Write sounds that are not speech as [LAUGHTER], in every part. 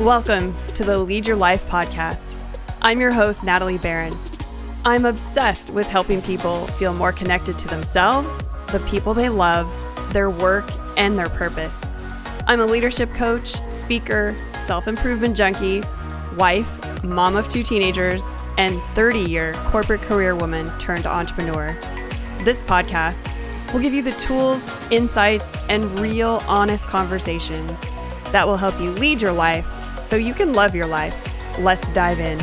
Welcome to the Lead Your Life podcast. I'm your host, Natalie Barron. I'm obsessed with helping people feel more connected to themselves, the people they love, their work, and their purpose. I'm a leadership coach, speaker, self improvement junkie, wife, mom of two teenagers, and 30 year corporate career woman turned entrepreneur. This podcast will give you the tools, insights, and real honest conversations that will help you lead your life so you can love your life. Let's dive in.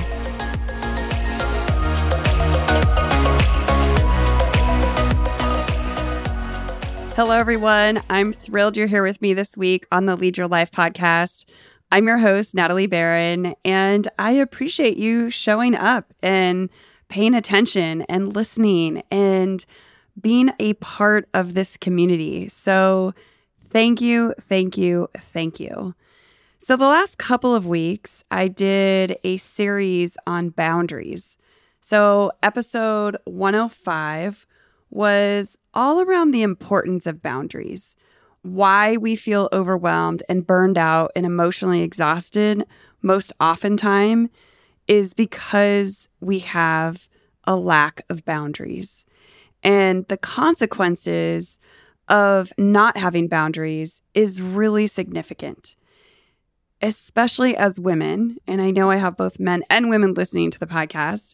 Hello, everyone. I'm thrilled you're here with me this week on the Lead Your Life podcast. I'm your host, Natalie Barron, and I appreciate you showing up and paying attention and listening and being a part of this community. So, thank you, thank you, thank you. So, the last couple of weeks, I did a series on boundaries. So, episode 105 was all around the importance of boundaries, why we feel overwhelmed and burned out and emotionally exhausted most oftentimes is because we have a lack of boundaries. And the consequences of not having boundaries is really significant especially as women, and I know I have both men and women listening to the podcast,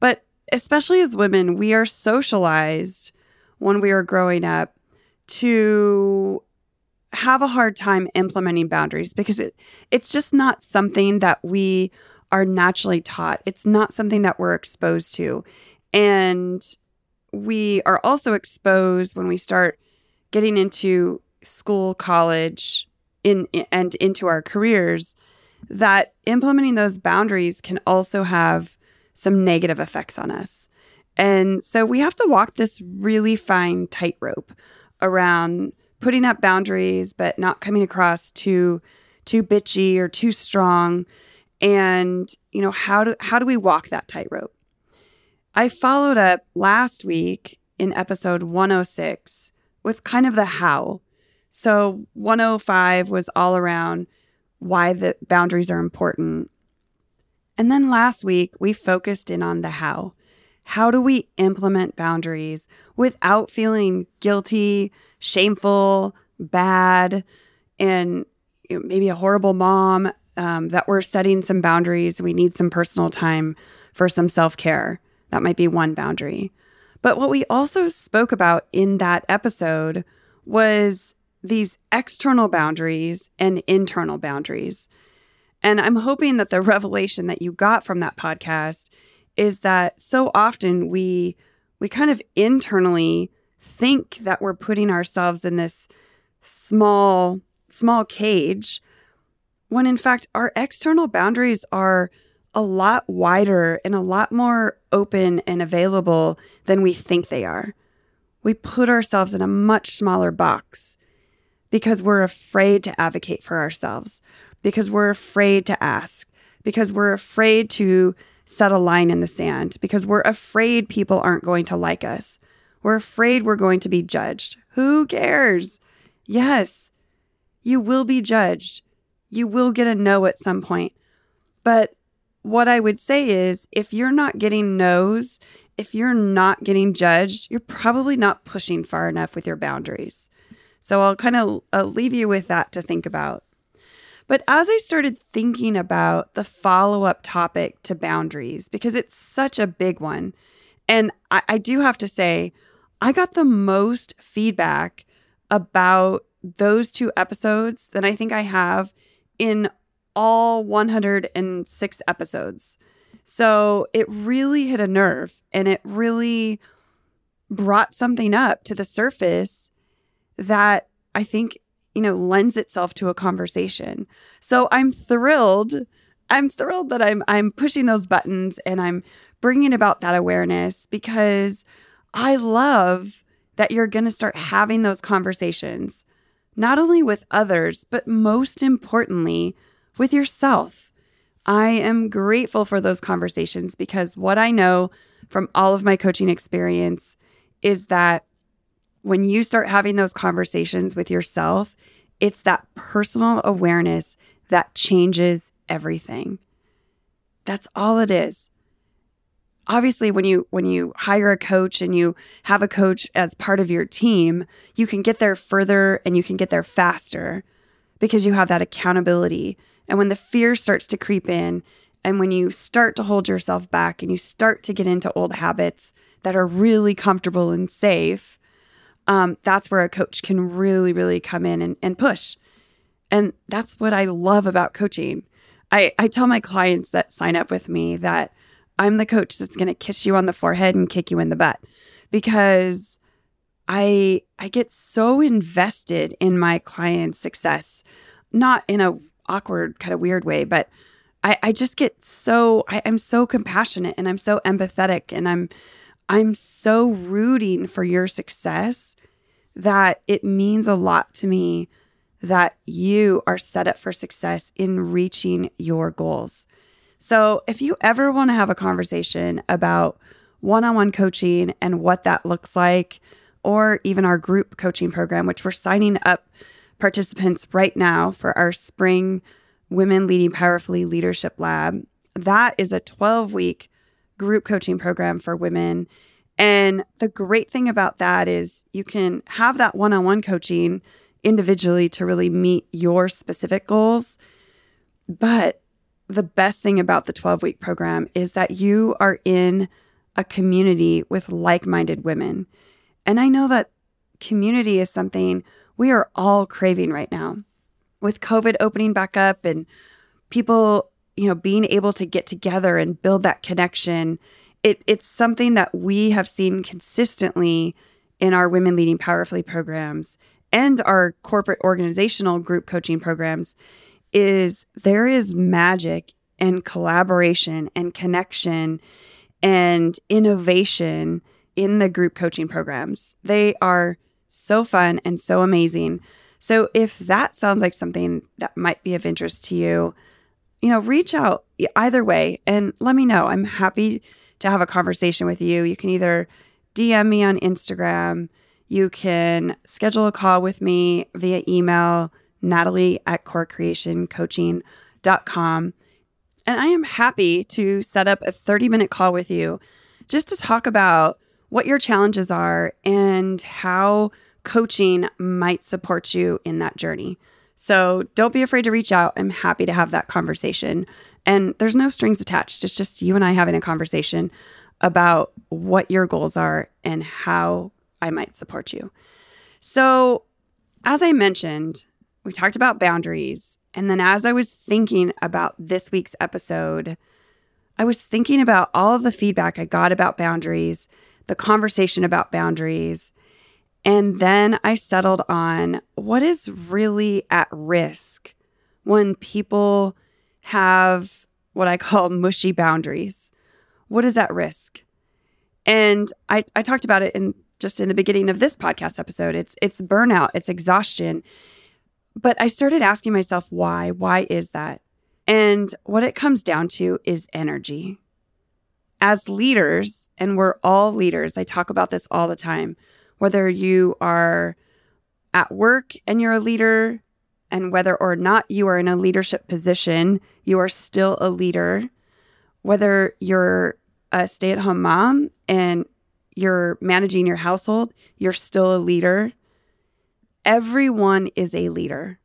but especially as women, we are socialized when we are growing up to have a hard time implementing boundaries because it it's just not something that we are naturally taught. It's not something that we're exposed to. And we are also exposed when we start getting into school, college, in and into our careers that implementing those boundaries can also have some negative effects on us. And so we have to walk this really fine tightrope around putting up boundaries but not coming across too too bitchy or too strong and you know how do how do we walk that tightrope? I followed up last week in episode 106 with kind of the how so 105 was all around why the boundaries are important. And then last week, we focused in on the how. How do we implement boundaries without feeling guilty, shameful, bad, and you know, maybe a horrible mom? Um, that we're setting some boundaries. We need some personal time for some self care. That might be one boundary. But what we also spoke about in that episode was these external boundaries and internal boundaries. And I'm hoping that the [LAUGHS] revelation that you got from that podcast is that so often we we kind of internally think that we're putting ourselves in this small small cage when in fact our external boundaries are a lot wider and a lot more open and available than we think they are. We put ourselves in a much smaller box because we're afraid to advocate for ourselves, because we're afraid to ask, because we're afraid to set a line in the sand, because we're afraid people aren't going to like us. We're afraid we're going to be judged. Who cares? Yes, you will be judged. You will get a no at some point. But what I would say is if you're not getting no's, if you're not getting judged, you're probably not pushing far enough with your boundaries. So I'll kind of uh, leave you with that to think about. But as I started thinking about the follow up topic to boundaries, because it's such a big one, and I, I do have to say, I got the most feedback about those two episodes than I think I have in all 106 episodes. So it really hit a nerve and it really brought something up to the surface that I think, you know, lends itself to a conversation. So I'm thrilled. I'm thrilled that I'm I'm pushing those buttons and I'm bringing about that awareness because I love that you're going to start having those conversations not only with others, but most importantly, with yourself. I am grateful for those conversations because what I know from all of my coaching experience is that when you start having those conversations with yourself, it's that personal awareness that changes everything. That's all it is. Obviously when you when you hire a coach and you have a coach as part of your team, you can get there further and you can get there faster because you have that accountability. And when the fear starts to creep in and when you start to hold yourself back and you start to get into old habits that are really comfortable and safe, um, that's where a coach can really, really come in and, and push. And that's what I love about coaching. I, I tell my clients that sign up with me that I'm the coach that's going to kiss you on the forehead and kick you in the butt because I I get so invested in my client's success, not in a awkward kind of weird way, but I, I just get so I, I'm so compassionate and I'm so empathetic and I'm I'm so rooting for your success that it means a lot to me that you are set up for success in reaching your goals. So, if you ever want to have a conversation about one on one coaching and what that looks like, or even our group coaching program, which we're signing up participants right now for our spring Women Leading Powerfully Leadership Lab, that is a 12 week group coaching program for women. And the great thing about that is you can have that one on one coaching individually to really meet your specific goals. But the best thing about the 12 week program is that you are in a community with like minded women. And I know that community is something we are all craving right now. With COVID opening back up and people you know, being able to get together and build that connection, it, it's something that we have seen consistently in our Women Leading Powerfully programs and our corporate organizational group coaching programs is there is magic and collaboration and connection and innovation in the group coaching programs. They are so fun and so amazing. So if that sounds like something that might be of interest to you, you know, reach out either way and let me know. I'm happy to have a conversation with you. You can either DM me on Instagram, you can schedule a call with me via email, natalie at corecreationcoaching.com. And I am happy to set up a 30 minute call with you just to talk about what your challenges are and how coaching might support you in that journey. So don't be afraid to reach out. I'm happy to have that conversation. And there's no strings attached. It's just you and I having a conversation about what your goals are and how I might support you. So, as I mentioned, we talked about boundaries. And then as I was thinking about this week's episode, I was thinking about all of the feedback I got about boundaries, the conversation about boundaries, and then I settled on what is really at risk when people have what I call [LAUGHS] mushy boundaries. What is at risk? And I, I talked about it in just in the beginning of this podcast episode. It's it's burnout, it's exhaustion. But I started asking myself why? Why is that? And what it comes down to is energy. As leaders, and we're all leaders, I talk about this all the time whether you are at work and you're a leader, and whether or not you are in a leadership position, you are still a leader. Whether you're a stay at home mom and you're managing your household, you're still a leader. Everyone is a leader.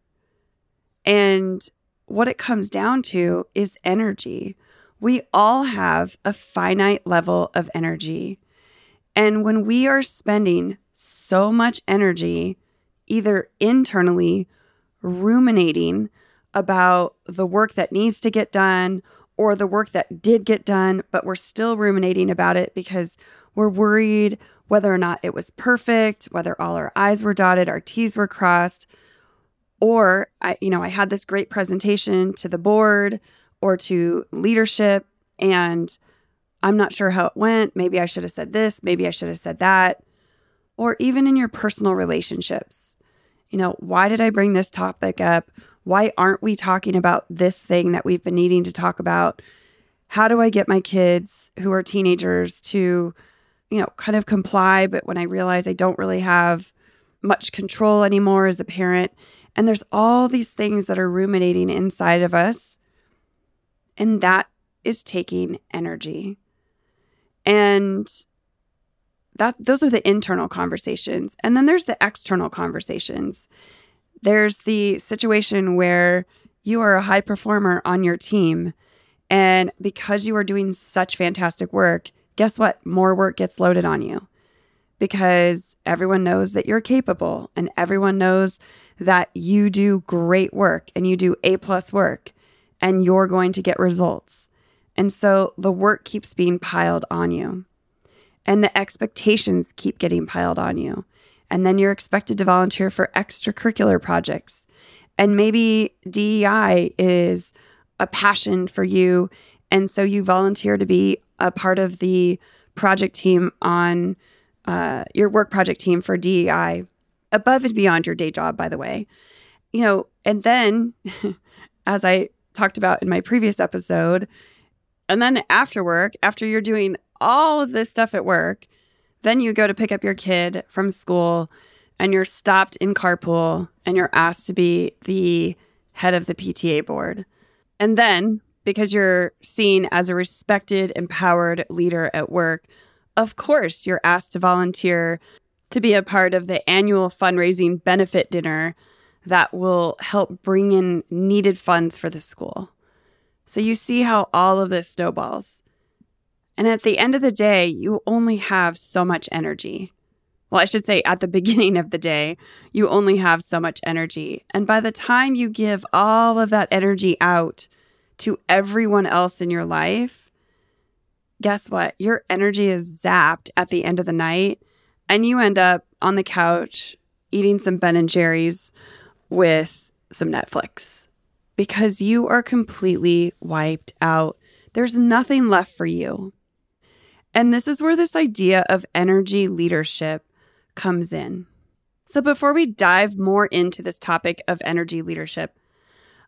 And what it comes down to is energy. We all have a finite level of energy. And when we are spending so much energy either internally ruminating about the work that needs to get done or the work that did get done, but we're still ruminating about it because we're worried whether or not it was perfect, whether all our I's were dotted, our T's were crossed, or I, you know, I had this great presentation to the board or to leadership and I'm not sure how it went. Maybe I should have said this, maybe I should have said that or even in your personal relationships. You know, why did I bring this topic up? Why aren't we talking about this thing that we've been needing to talk about? How do I get my kids who are teenagers to, you know, kind of comply? But when I realize I don't really have much control anymore as a parent, And there's all these things that are ruminating inside of us. And that is taking energy. And that those are the internal conversations. And then there's the external conversations. There's the situation where you are a high performer on your team and because you are doing such fantastic work, guess what? More work gets loaded on you because everyone knows that you're capable and everyone knows that you do great work and you do A plus work and you're going to get results. And so the work keeps being piled on you and the expectations keep getting piled on you. And then you're expected to volunteer for extracurricular projects. And maybe DEI is a passion for you. And so you volunteer to be a part of the project team on uh, your work project team for DEI above and beyond your day job, by the way. You know, and then [LAUGHS] as I talked about in my previous episode, and then after work, after you're doing all of this stuff at work, then you go to pick up your kid from school and you're stopped in carpool and you're asked to be the head of the PTA board. And then, because you're seen as a respected, empowered leader at work, of course, you're asked to volunteer to be a part of the annual fundraising benefit dinner that will help bring in needed funds for the school. So you see how all of this snowballs. And at the end of the day, you only have so much energy. Well, I should say at the [LAUGHS] beginning of the day, you only have so much energy. And by the time you give all of that energy out to everyone else in your life, guess what? Your energy is zapped at the end of the night, and you end up on the couch eating some Ben and Jerry's with some Netflix because you are completely wiped out. There's nothing left for you. And this is where this idea of energy leadership comes in. So, before we dive more into this topic of energy leadership,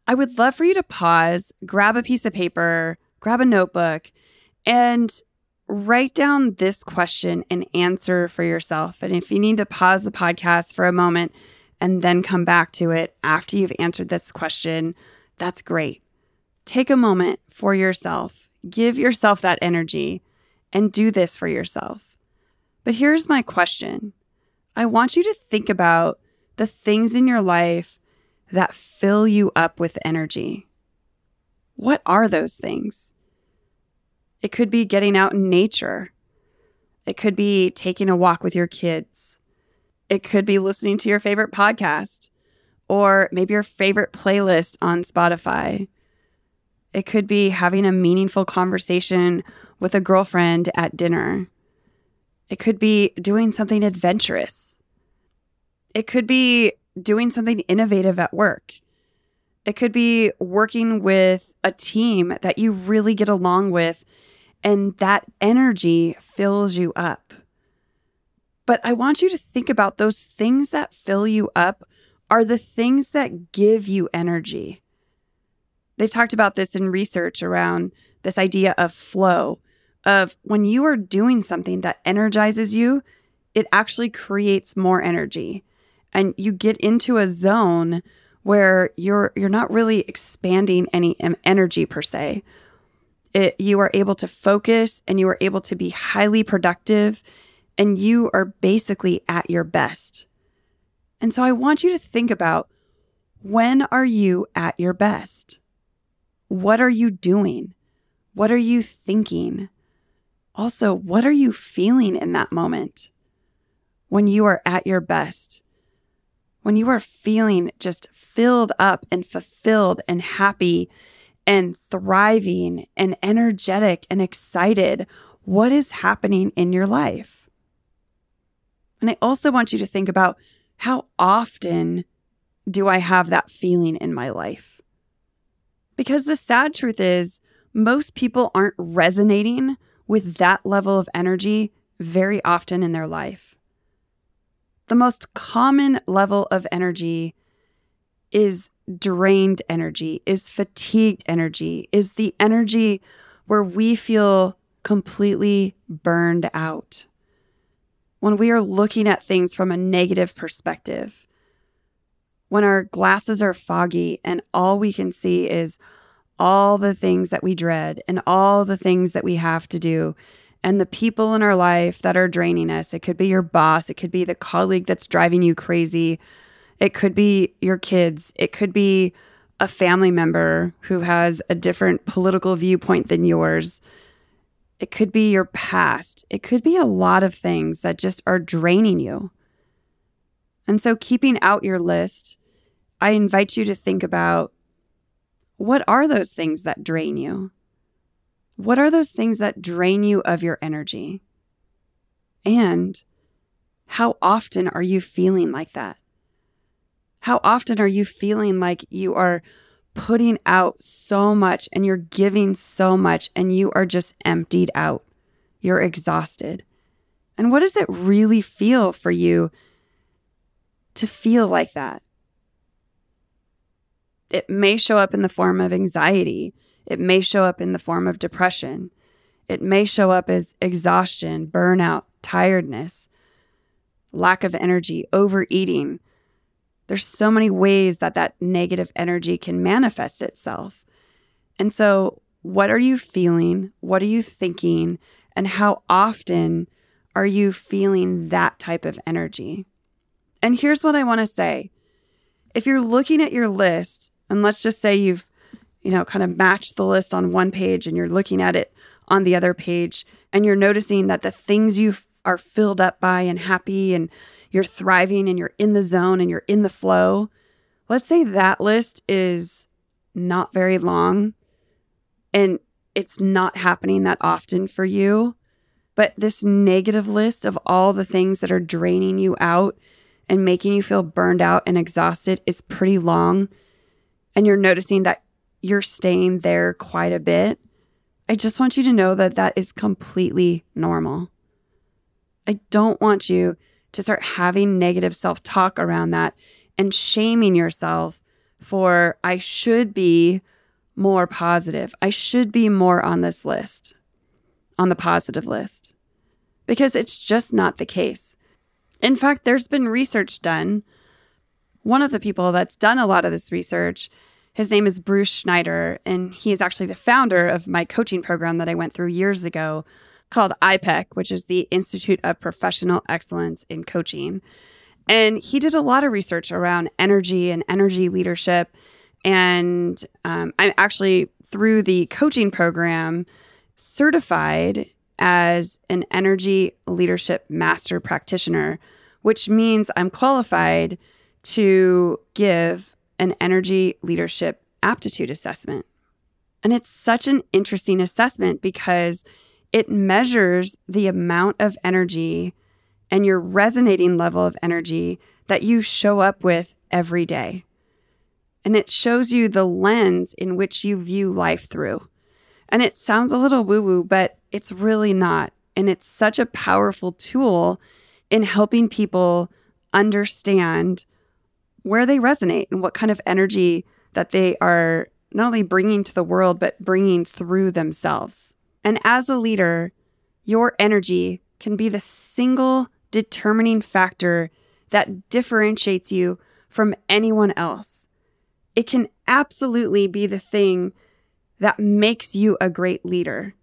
I would love for you to pause, grab a piece of paper, grab a notebook, and write down this question and answer for yourself. And if you need to pause the podcast for a moment and then come back to it after you've answered this question, that's great. Take a moment for yourself, give yourself that energy, and do this for yourself. But here's my question I want you to think about the things in your life that fill you up with energy. What are those things? It could be getting out in nature. It could be taking a walk with your kids. It could be listening to your favorite podcast or maybe your favorite playlist on Spotify. It could be having a meaningful conversation with a girlfriend at dinner. It could be doing something adventurous. It could be doing something innovative at work. It could be working with a team that you really get along with and that energy fills you up. But I want you to think about those things that fill you up are the things that give you energy. They've talked about this in research around this idea of flow, of when you are doing something that energizes you, it actually creates more energy and you get into a zone where you're you're not really expanding any energy per se. It, you are able to focus and you are able to be highly productive and you are basically at your best. And so I want you to think about when are you at your best? What are you doing? What are you thinking? Also, what are you feeling in that moment when you are at your best? when you are feeling just filled up and fulfilled and happy and thriving and energetic and excited, what is happening in your life? And I also want you to think about how often do I have that feeling in my life? Because the sad truth is, most people aren't resonating with that level of energy very often in their life. The most common level of energy is drained energy, is fatigued energy, is the energy where we feel completely burned out. When we are looking at things from a negative perspective, when our glasses are foggy and all we can see is all the things that we dread and all the things that we have to do and the people in our life that are draining us. It could be your boss, it could be the colleague that's driving you crazy, it could be your kids, it could be a family member who has a different political viewpoint than yours. It could be your past. It could be a lot of things that just are draining you. And so, keeping out your list, I invite you to think about what are those things that drain you? What are those things that drain you of your energy? And how often are you feeling like that? How often are you feeling like you are putting out so much and you're giving so much and you are just emptied out? You're exhausted. And what does it really feel for you to feel like that? It may show up in the form of anxiety it may show up in the form of depression. It may show up as exhaustion, burnout, tiredness, lack of energy, overeating. There's so many ways that that negative energy can manifest itself. And so, what are you feeling? What are you thinking? And how often are you feeling that type of energy? And here's what I want to say if you're looking at your list, and let's just say you've you know, kind of matched the list on one page and you're looking at it on the other page and you're noticing that the things you are filled up by and happy and you're thriving and you're in the zone and you're in the flow. Let's say that list is not very long and it's not happening that often for you. But this negative list of all the things that are draining you out and making you feel burned out and exhausted is pretty long. And you're noticing that you're staying there quite a bit, I just want you to know that that is completely normal. I don't want you to start having negative self talk around that and shaming yourself for, I should be more positive. I should be more on this list, on the positive list, because it's just not the case. In fact, there's been research done. One of the people that's done a lot of this research his name is Bruce Schneider, and he is actually the founder of my coaching program that I went through years ago called IPEC, which is the Institute of Professional Excellence in Coaching. And he did a lot of research around energy and energy leadership. And um, I'm actually, through the coaching program, certified as an energy leadership master practitioner, which means I'm qualified to give an energy leadership aptitude assessment. And it's such an interesting assessment because it measures the amount of energy and your resonating level of energy that you show up with every day. And it shows you the lens in which you view life through. And it sounds a little woo woo, but it's really not. And it's such a powerful tool in helping people understand where they resonate and what kind of energy that they are not only bringing to the world, but bringing through themselves. And as a leader, your energy can be the single determining factor that differentiates you from anyone else. It can absolutely be the thing that makes you a great leader.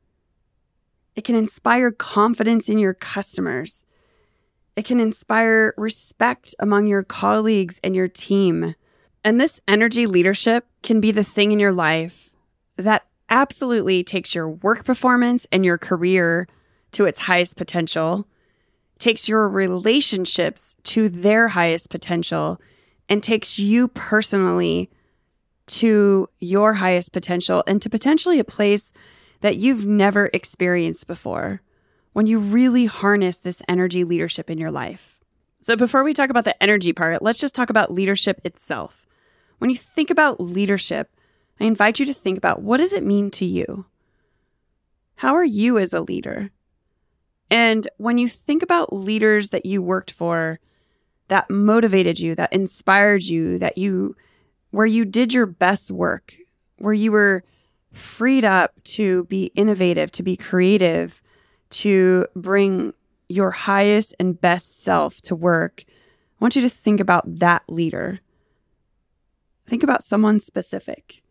It can inspire confidence in your customers. It can inspire respect among your colleagues and your team. And this energy leadership can be the thing in your life that absolutely takes your work performance and your career to its highest potential, takes your relationships to their highest potential, and takes you personally to your highest potential and to potentially a place that you've never experienced before when you really harness this energy leadership in your life. So, before we talk about the energy part, let's just talk about leadership itself. When you think about leadership, I invite you to think about what does it mean to you? How are you as a leader? And when you think about leaders that you worked for that motivated you, that inspired you, that you where you did your best work, where you were freed up to be innovative, to be creative, to bring your highest and best self to work, I want you to think about that leader. think about someone specific.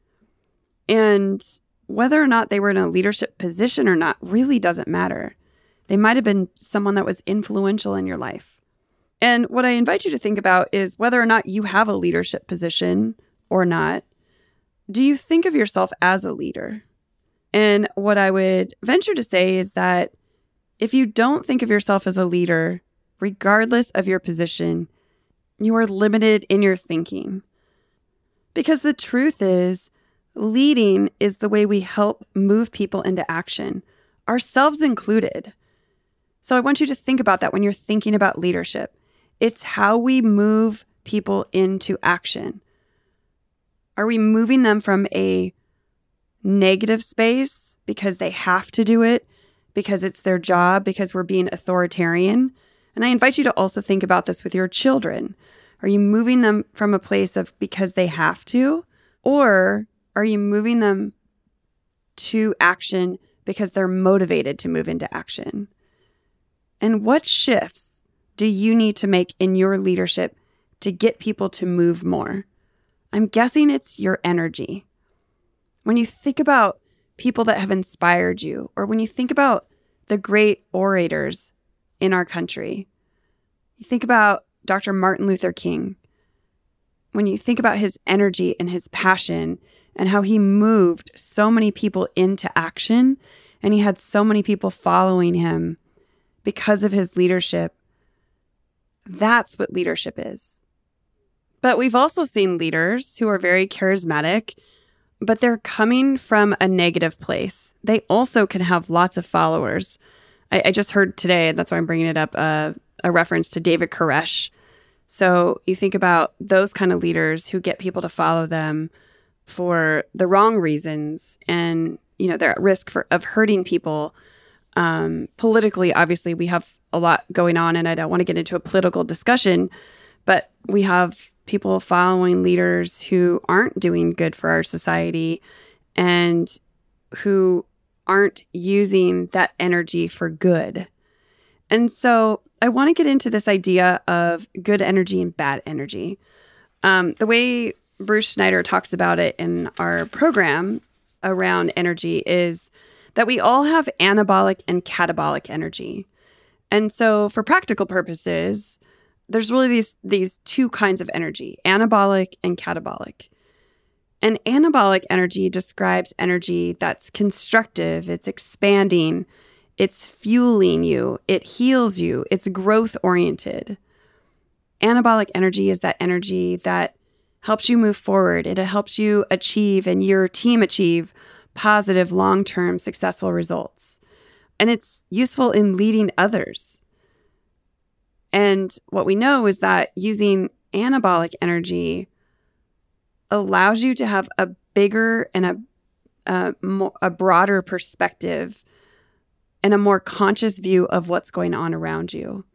And whether or not they were in a leadership position or not really doesn't matter. They might have been someone that was influential in your life. And what I invite you to think about is whether or not you have a leadership position or not. Do you think of yourself as a leader? And what I would venture to say is that if you don't think of yourself as a leader, regardless of your position, you are limited in your thinking. Because the truth is, leading is the way we help move people into action, ourselves included. So I want you to think about that when you're thinking about leadership. It's how we move people into action. Are we moving them from a negative space because they have to do it, because it's their job, because we're being authoritarian? And I invite you to also think about this with your children. Are you moving them from a place of because they have to? Or are you moving them to action because they're motivated to move into action? And what shifts do you need to make in your leadership to get people to move more? I'm guessing it's your energy. When you think about people that have inspired you, or when you think about the great orators in our country, you think about Dr. Martin Luther King. When you think about his energy and his passion and how he moved so many people into action and he had so many people following him because of his leadership. That's what leadership is. But we've also seen leaders who are very charismatic, but they're coming from a negative place. They also can have lots of followers. I, I just heard today, and that's why I'm bringing it up, uh, a reference to David Koresh. So you think about those kind of leaders who get people to follow them for the wrong reasons and you know they're at risk for of hurting people um, politically obviously we have a lot going on and i don't want to get into a political discussion but we have people following leaders who aren't doing good for our society and who aren't using that energy for good and so i want to get into this idea of good energy and bad energy um, the way Bruce Schneider talks about it in our program around energy is that we all have anabolic and catabolic energy. And so for practical purposes, there's really these these two kinds of energy, anabolic and catabolic. And anabolic energy describes energy that's constructive, it's expanding, it's fueling you, it heals you, it's growth oriented. Anabolic energy is that energy that helps you move forward. It helps you achieve and your team achieve positive, long term, successful results. And it's useful in leading others. And what we know is that using anabolic energy allows you to have a bigger and a, a, more, a broader perspective and a more conscious view of what's going on around you.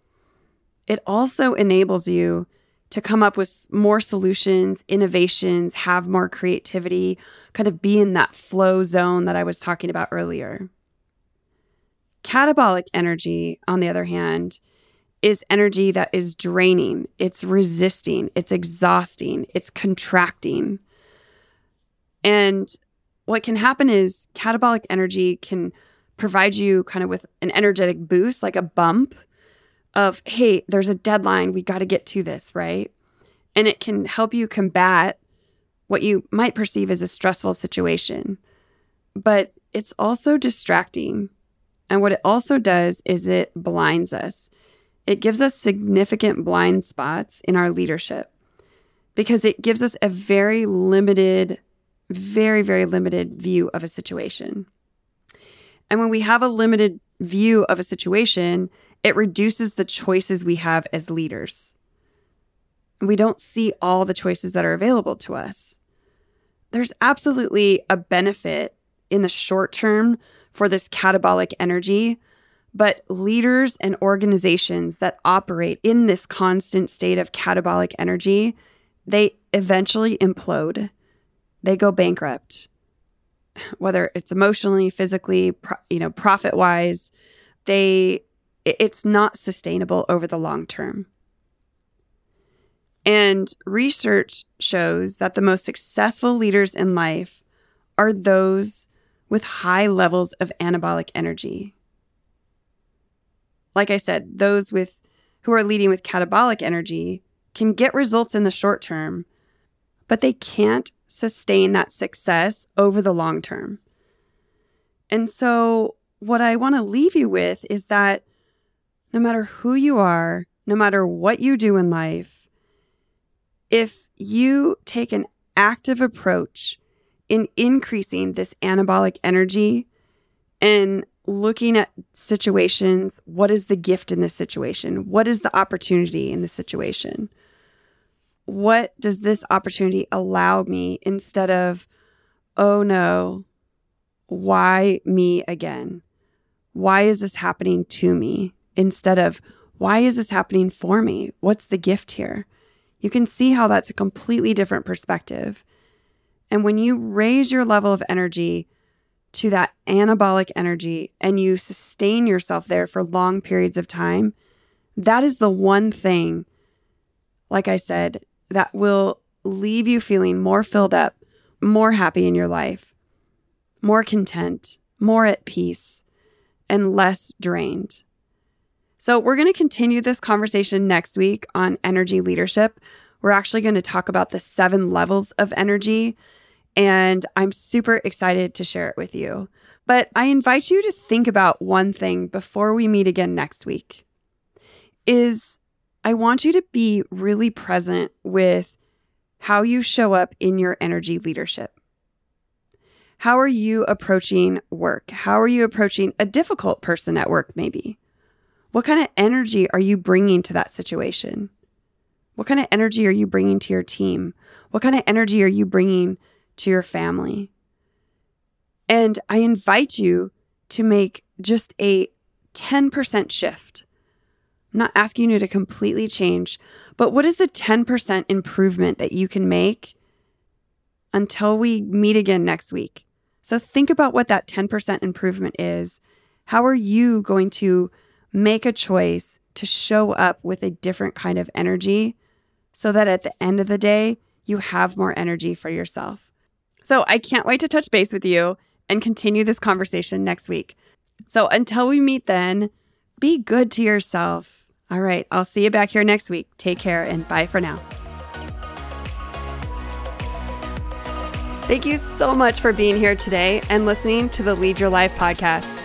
It also enables you to come up with more solutions, innovations, have more creativity, kind of be in that flow zone that I was talking about earlier. Catabolic energy, on the other hand, is energy that is draining, it's resisting, it's exhausting, it's contracting. And what can happen is catabolic energy can provide you kind of with an energetic boost, like a bump of, hey, there's a deadline. We got to get to this, right? And it can help you combat what you might perceive as a stressful situation. But it's also distracting. And what it also does is it blinds us. It gives us significant blind spots in our leadership because it gives us a very limited, very, very limited view of a situation. And when we have a limited view of a situation, it reduces the choices we have as leaders. We don't see all the choices that are available to us. There's absolutely a benefit in the short term for this catabolic energy, but leaders and organizations that operate in this constant state of catabolic energy, they eventually implode. They go bankrupt. [LAUGHS] Whether it's emotionally, physically, you know, profit-wise, they it's not sustainable over the long term. And research shows that the most successful leaders in life are those with high levels of anabolic energy. Like I said, those with who are leading with catabolic energy can get results in the short term, but they can't sustain that success over the long term. And so, what I want to leave you with is that no matter who you are, no matter what you do in life, if you take an active approach in increasing this anabolic energy and looking at situations, what is the gift in this situation? What is the opportunity in this situation? What does this opportunity allow me instead of, oh no, why me again? Why is this happening to me? Instead of, why is this happening for me? What's the gift here? You can see how that's a completely different perspective. And when you raise your level of energy to that anabolic energy and you sustain yourself there for long periods of time, that is the one thing, like I said, that will leave you feeling more filled up, more happy in your life, more content, more at peace, and less drained. So, we're going to continue this conversation next week on energy leadership. We're actually going to talk about the seven levels of energy, and I'm super excited to share it with you. But I invite you to think about one thing before we meet again next week. Is I want you to be really present with how you show up in your energy leadership. How are you approaching work? How are you approaching a difficult person at work, maybe? What kind of energy are you bringing to that situation? What kind of energy are you bringing to your team? What kind of energy are you bringing to your family? And I invite you to make just a 10% shift. I'm not asking you to completely change, but what is a 10% improvement that you can make until we meet again next week? So think about what that 10% improvement is. How are you going to make a choice to show up with a different kind of energy so that at the end of the day, you have more energy for yourself? So I can't wait to touch base with you and continue this conversation next week. So until we meet then, be good to yourself. All right, I'll see you back here next week. Take care and bye for now. Thank you so much for being here today and listening to the Lead Your Life podcast.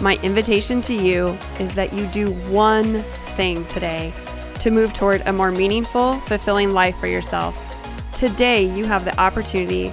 My invitation to you is that you do one thing today to move toward a more meaningful, fulfilling life for yourself. Today, you have the opportunity